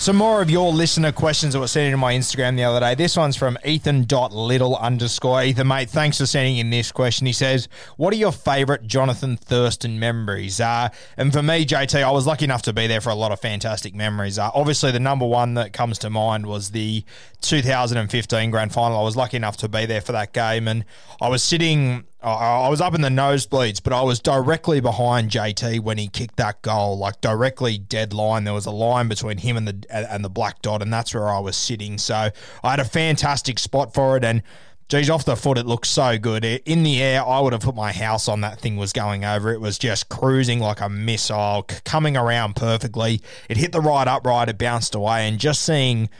Some more of your listener questions that were sent into my Instagram the other day. This one's from Ethan.little underscore. Ethan, mate, thanks for sending in this question. He says, What are your favourite Jonathan Thurston memories? Uh, and for me, JT, I was lucky enough to be there for a lot of fantastic memories. Uh, obviously, the number one that comes to mind was the 2015 grand final. I was lucky enough to be there for that game, and I was sitting. I was up in the nosebleeds, but I was directly behind JT when he kicked that goal, like directly dead line. There was a line between him and the and the black dot, and that's where I was sitting. So I had a fantastic spot for it, and Geez, off the foot, it looked so good. In the air, I would have put my house on that thing was going over. It was just cruising like a missile, coming around perfectly. It hit the right upright, it bounced away, and just seeing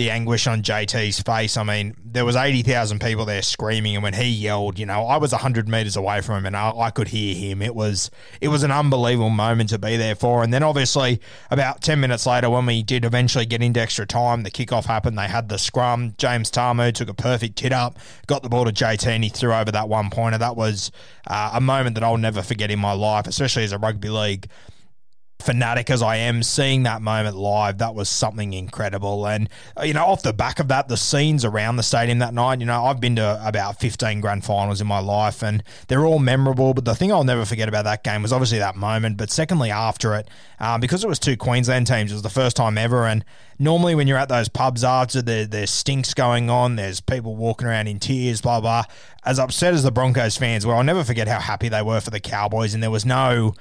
the anguish on JT's face. I mean, there was 80,000 people there screaming and when he yelled, you know, I was 100 meters away from him and I, I could hear him. It was it was an unbelievable moment to be there for. And then obviously about 10 minutes later when we did eventually get into extra time, the kickoff happened, they had the scrum. James Tamou took a perfect hit up, got the ball to JT and he threw over that one pointer. That was uh, a moment that I'll never forget in my life, especially as a rugby league fanatic as I am, seeing that moment live, that was something incredible. And, uh, you know, off the back of that, the scenes around the stadium that night, you know, I've been to about 15 grand finals in my life and they're all memorable. But the thing I'll never forget about that game was obviously that moment, but secondly, after it, um, because it was two Queensland teams, it was the first time ever. And normally when you're at those pubs after, there, there's stinks going on, there's people walking around in tears, blah, blah. As upset as the Broncos fans were, I'll never forget how happy they were for the Cowboys. And there was no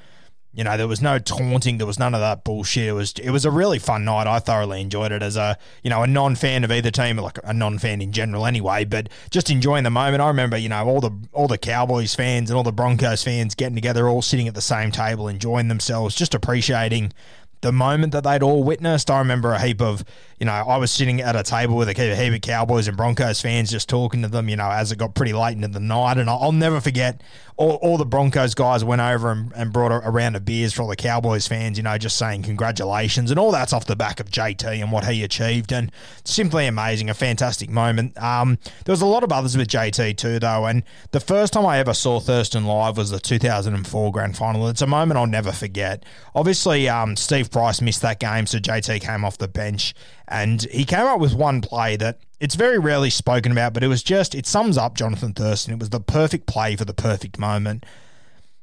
you know, there was no taunting, there was none of that bullshit. It was it was a really fun night. I thoroughly enjoyed it as a you know a non fan of either team, like a non fan in general anyway. But just enjoying the moment. I remember you know all the all the Cowboys fans and all the Broncos fans getting together, all sitting at the same table, enjoying themselves, just appreciating the moment that they'd all witnessed. I remember a heap of, you know, I was sitting at a table with a heap of Cowboys and Broncos fans just talking to them, you know, as it got pretty late into the night. And I'll never forget all, all the Broncos guys went over and, and brought a, a round of beers for all the Cowboys fans, you know, just saying congratulations. And all that's off the back of JT and what he achieved. And simply amazing, a fantastic moment. Um, there was a lot of others with JT too, though. And the first time I ever saw Thurston live was the 2004 grand final. It's a moment I'll never forget. Obviously, um, Steve Price missed that game, so JT came off the bench and he came up with one play that it's very rarely spoken about, but it was just, it sums up Jonathan Thurston. It was the perfect play for the perfect moment.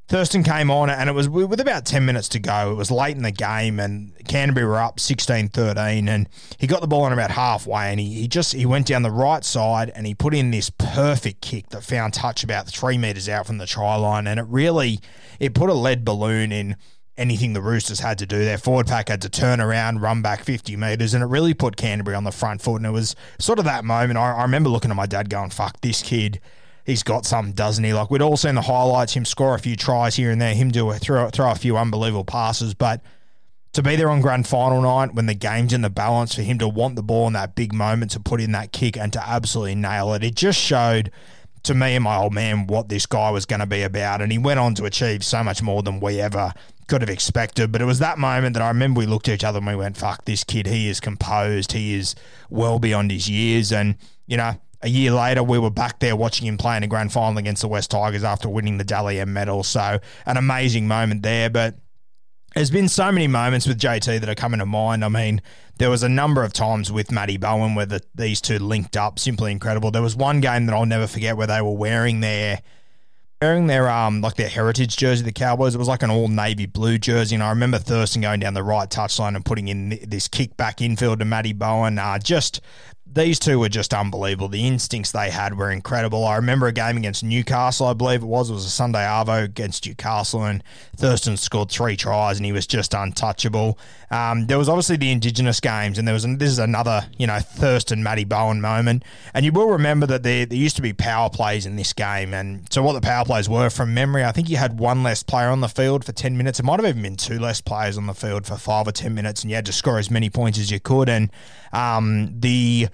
Thurston came on and it was with about 10 minutes to go. It was late in the game and Canterbury were up 16-13 and he got the ball on about halfway and he, he just he went down the right side and he put in this perfect kick that found touch about three metres out from the try line and it really it put a lead balloon in anything the Roosters had to do. Their forward pack had to turn around, run back 50 metres, and it really put Canterbury on the front foot. And it was sort of that moment. I, I remember looking at my dad going, fuck, this kid, he's got something, doesn't he? Like, we'd all seen the highlights, him score a few tries here and there, him do a, throw, throw a few unbelievable passes, but to be there on grand final night when the game's in the balance, for him to want the ball in that big moment to put in that kick and to absolutely nail it, it just showed to me and my old man what this guy was going to be about. And he went on to achieve so much more than we ever could have expected. But it was that moment that I remember we looked at each other and we went, fuck, this kid, he is composed. He is well beyond his years. And, you know, a year later, we were back there watching him play in a grand final against the West Tigers after winning the Dally M medal. So, an amazing moment there. But there's been so many moments with JT that are coming to mind. I mean, there was a number of times with Matty Bowen where the, these two linked up, simply incredible. There was one game that I'll never forget where they were wearing their wearing their um like their heritage jersey, the Cowboys. It was like an all navy blue jersey, and I remember Thurston going down the right touchline and putting in this kick back infield to Matty Bowen. Uh, just these two were just unbelievable. The instincts they had were incredible. I remember a game against Newcastle, I believe it was. It was a Sunday Arvo against Newcastle, and Thurston scored three tries, and he was just untouchable. Um, there was obviously the Indigenous games, and there was this is another you know Thurston Matty Bowen moment. And you will remember that there there used to be power plays in this game, and so what the power plays were from memory, I think you had one less player on the field for ten minutes. It might have even been two less players on the field for five or ten minutes, and you had to score as many points as you could. And um, the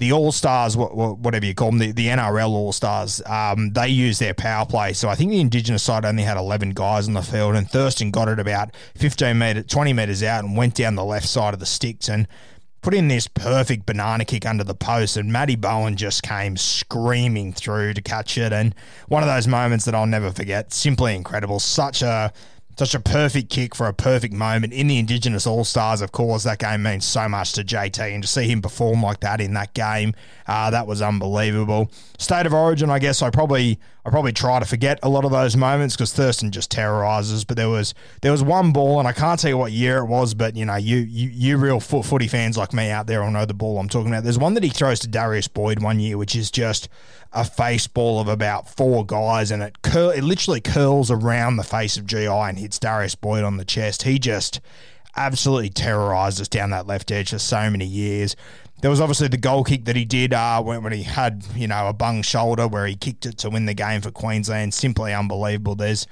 the All Stars, whatever you call them, the, the NRL All Stars, um, they use their power play. So I think the Indigenous side only had 11 guys on the field, and Thurston got it about 15 metre, 20 metres out and went down the left side of the sticks and put in this perfect banana kick under the post. And Matty Bowen just came screaming through to catch it. And one of those moments that I'll never forget. Simply incredible. Such a such a perfect kick for a perfect moment in the Indigenous All Stars. Of course, that game means so much to JT, and to see him perform like that in that game, uh, that was unbelievable. State of Origin, I guess I probably I probably try to forget a lot of those moments because Thurston just terrorizes. But there was there was one ball, and I can't tell you what year it was, but you know, you you, you real foot, footy fans like me out there will know the ball I'm talking about. There's one that he throws to Darius Boyd one year, which is just a face ball of about four guys, and it cur- it literally curls around the face of GI and hits Darius Boyd on the chest. He just absolutely terrorized us down that left edge for so many years. There was obviously the goal kick that he did uh, when, when he had, you know, a bung shoulder where he kicked it to win the game for Queensland. Simply unbelievable. There's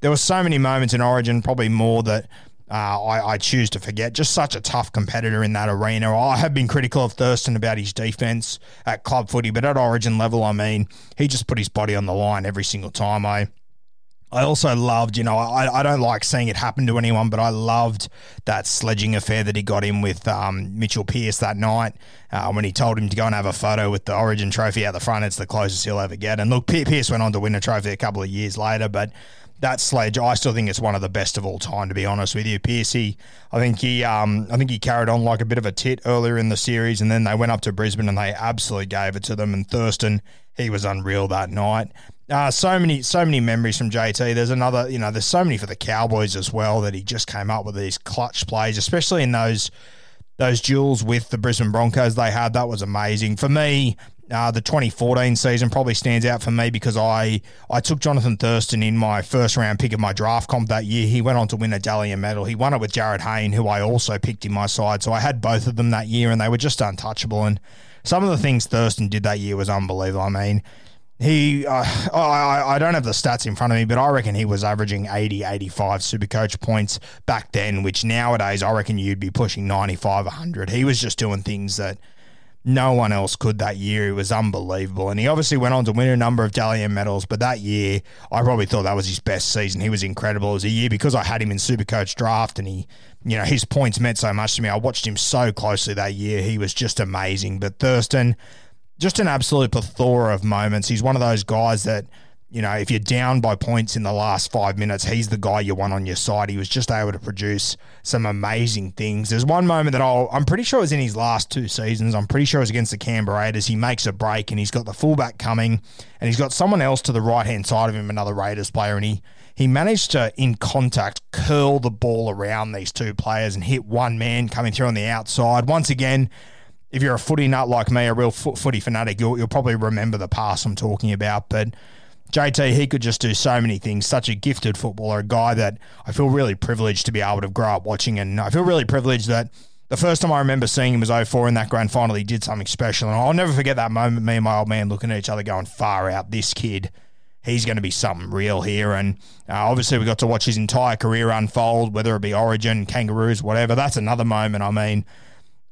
there were so many moments in Origin, probably more that uh, I, I, choose to forget. Just such a tough competitor in that arena. I have been critical of Thurston about his defense at club footy, but at Origin level, I mean, he just put his body on the line every single time. I I also loved, you know, I, I don't like seeing it happen to anyone, but I loved that sledging affair that he got in with um, Mitchell Pearce that night uh, when he told him to go and have a photo with the Origin trophy out the front. It's the closest he'll ever get. And look, Pearce went on to win a trophy a couple of years later, but that sledge, I still think it's one of the best of all time. To be honest with you, Piercy, I think he, um, I think he carried on like a bit of a tit earlier in the series, and then they went up to Brisbane and they absolutely gave it to them. And Thurston, he was unreal that night. Uh, so many, so many memories from JT. There's another, you know, there's so many for the Cowboys as well that he just came up with these clutch plays, especially in those those duels with the Brisbane Broncos they had. That was amazing for me. Uh, the 2014 season probably stands out for me because I I took Jonathan Thurston in my first round pick of my draft comp that year. He went on to win a Dally M medal. He won it with Jarryd Hayne, who I also picked in my side. So I had both of them that year, and they were just untouchable. And some of the things Thurston did that year was unbelievable. I mean, he, uh, I, I don't have the stats in front of me, but I reckon he was averaging 80, 85 super coach points back then, which nowadays I reckon you'd be pushing 95, 100. He was just doing things that no one else could that year. It was unbelievable. And he obviously went on to win a number of Dally M medals, but that year, I probably thought that was his best season. He was incredible. It was a year because I had him in super coach draft and he, you know, his points meant so much to me. I watched him so closely that year. He was just amazing. But Thurston, just an absolute plethora of moments. He's one of those guys that, you know, if you're down by points in the last five minutes, he's the guy you want on your side. He was just able to produce some amazing things. There's one moment that I'll, I'm pretty sure it was in his last two seasons. I'm pretty sure it was against the Canberra Raiders. He makes a break and he's got the fullback coming and he's got someone else to the right hand side of him, another Raiders player, and he he managed to, in contact, curl the ball around these two players and hit one man coming through on the outside. Once again, if you're a footy nut like me, a real footy fanatic, you'll, you'll probably remember the pass I'm talking about. But JT, he could just do so many things. Such a gifted footballer, a guy that I feel really privileged to be able to grow up watching. And I feel really privileged that the first time I remember seeing him was 04 in that grand final. He did something special. And I'll never forget that moment, me and my old man looking at each other going, far out, this kid. he's going to be something real here. And uh, obviously, we got to watch his entire career unfold, whether it be Origin, Kangaroos, whatever. That's another moment. I mean,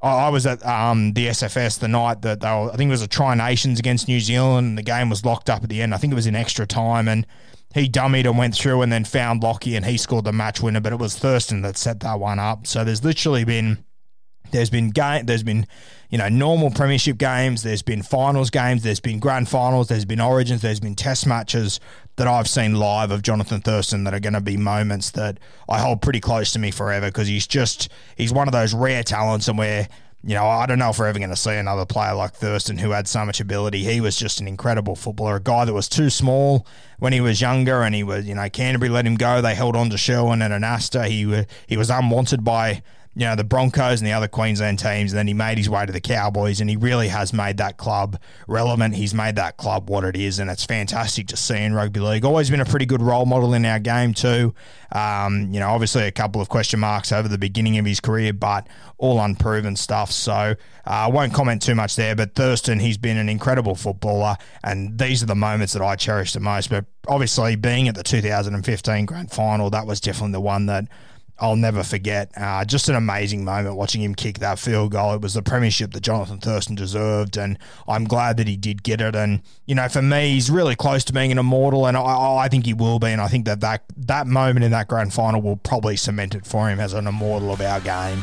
I was at um, the SFS the night that they were, I think it was a Tri Nations against New Zealand, and the game was locked up at the end. I think it was in extra time, and he dummied and went through and then found Lockie, and he scored the match winner. But it was Thurston that set that one up. So there's literally been there's been game, there's been you know normal premiership games, there's been finals games, there's been grand finals, there's been origins, there's been test matches that I've seen live of Jonathan Thurston that are going to be moments that I hold pretty close to me forever because he's just he's one of those rare talents and where you know, I don't know if we're ever going to see another player like Thurston who had so much ability. He was just an incredible footballer, a guy that was too small when he was younger, and he was, you know, Canterbury let him go. They held on to Sherwin and Anasta. He was he was unwanted by you know, the Broncos and the other Queensland teams. And then he made his way to the Cowboys, and he really has made that club relevant. He's made that club what it is, and it's fantastic to see in rugby league. Always been a pretty good role model in our game too. Um, you know, obviously a couple of question marks over the beginning of his career, but all unproven stuff. So uh, I won't comment too much there. But Thurston, he's been an incredible footballer, and these are the moments that I cherish the most. But obviously, being at the 2015 grand final, that was definitely the one that I'll never forget. Uh, just an amazing moment watching him kick that field goal. It was the premiership that Jonathan Thurston deserved, and I'm glad that he did get it. And you know, for me, he's really close to being an immortal, and I, I think he will be. And I think that, that that moment in that grand final will probably cement it for him as an immortal of our game.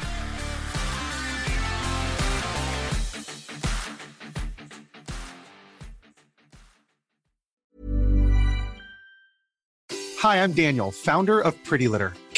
Hi, I'm Daniel, founder of Pretty Litter.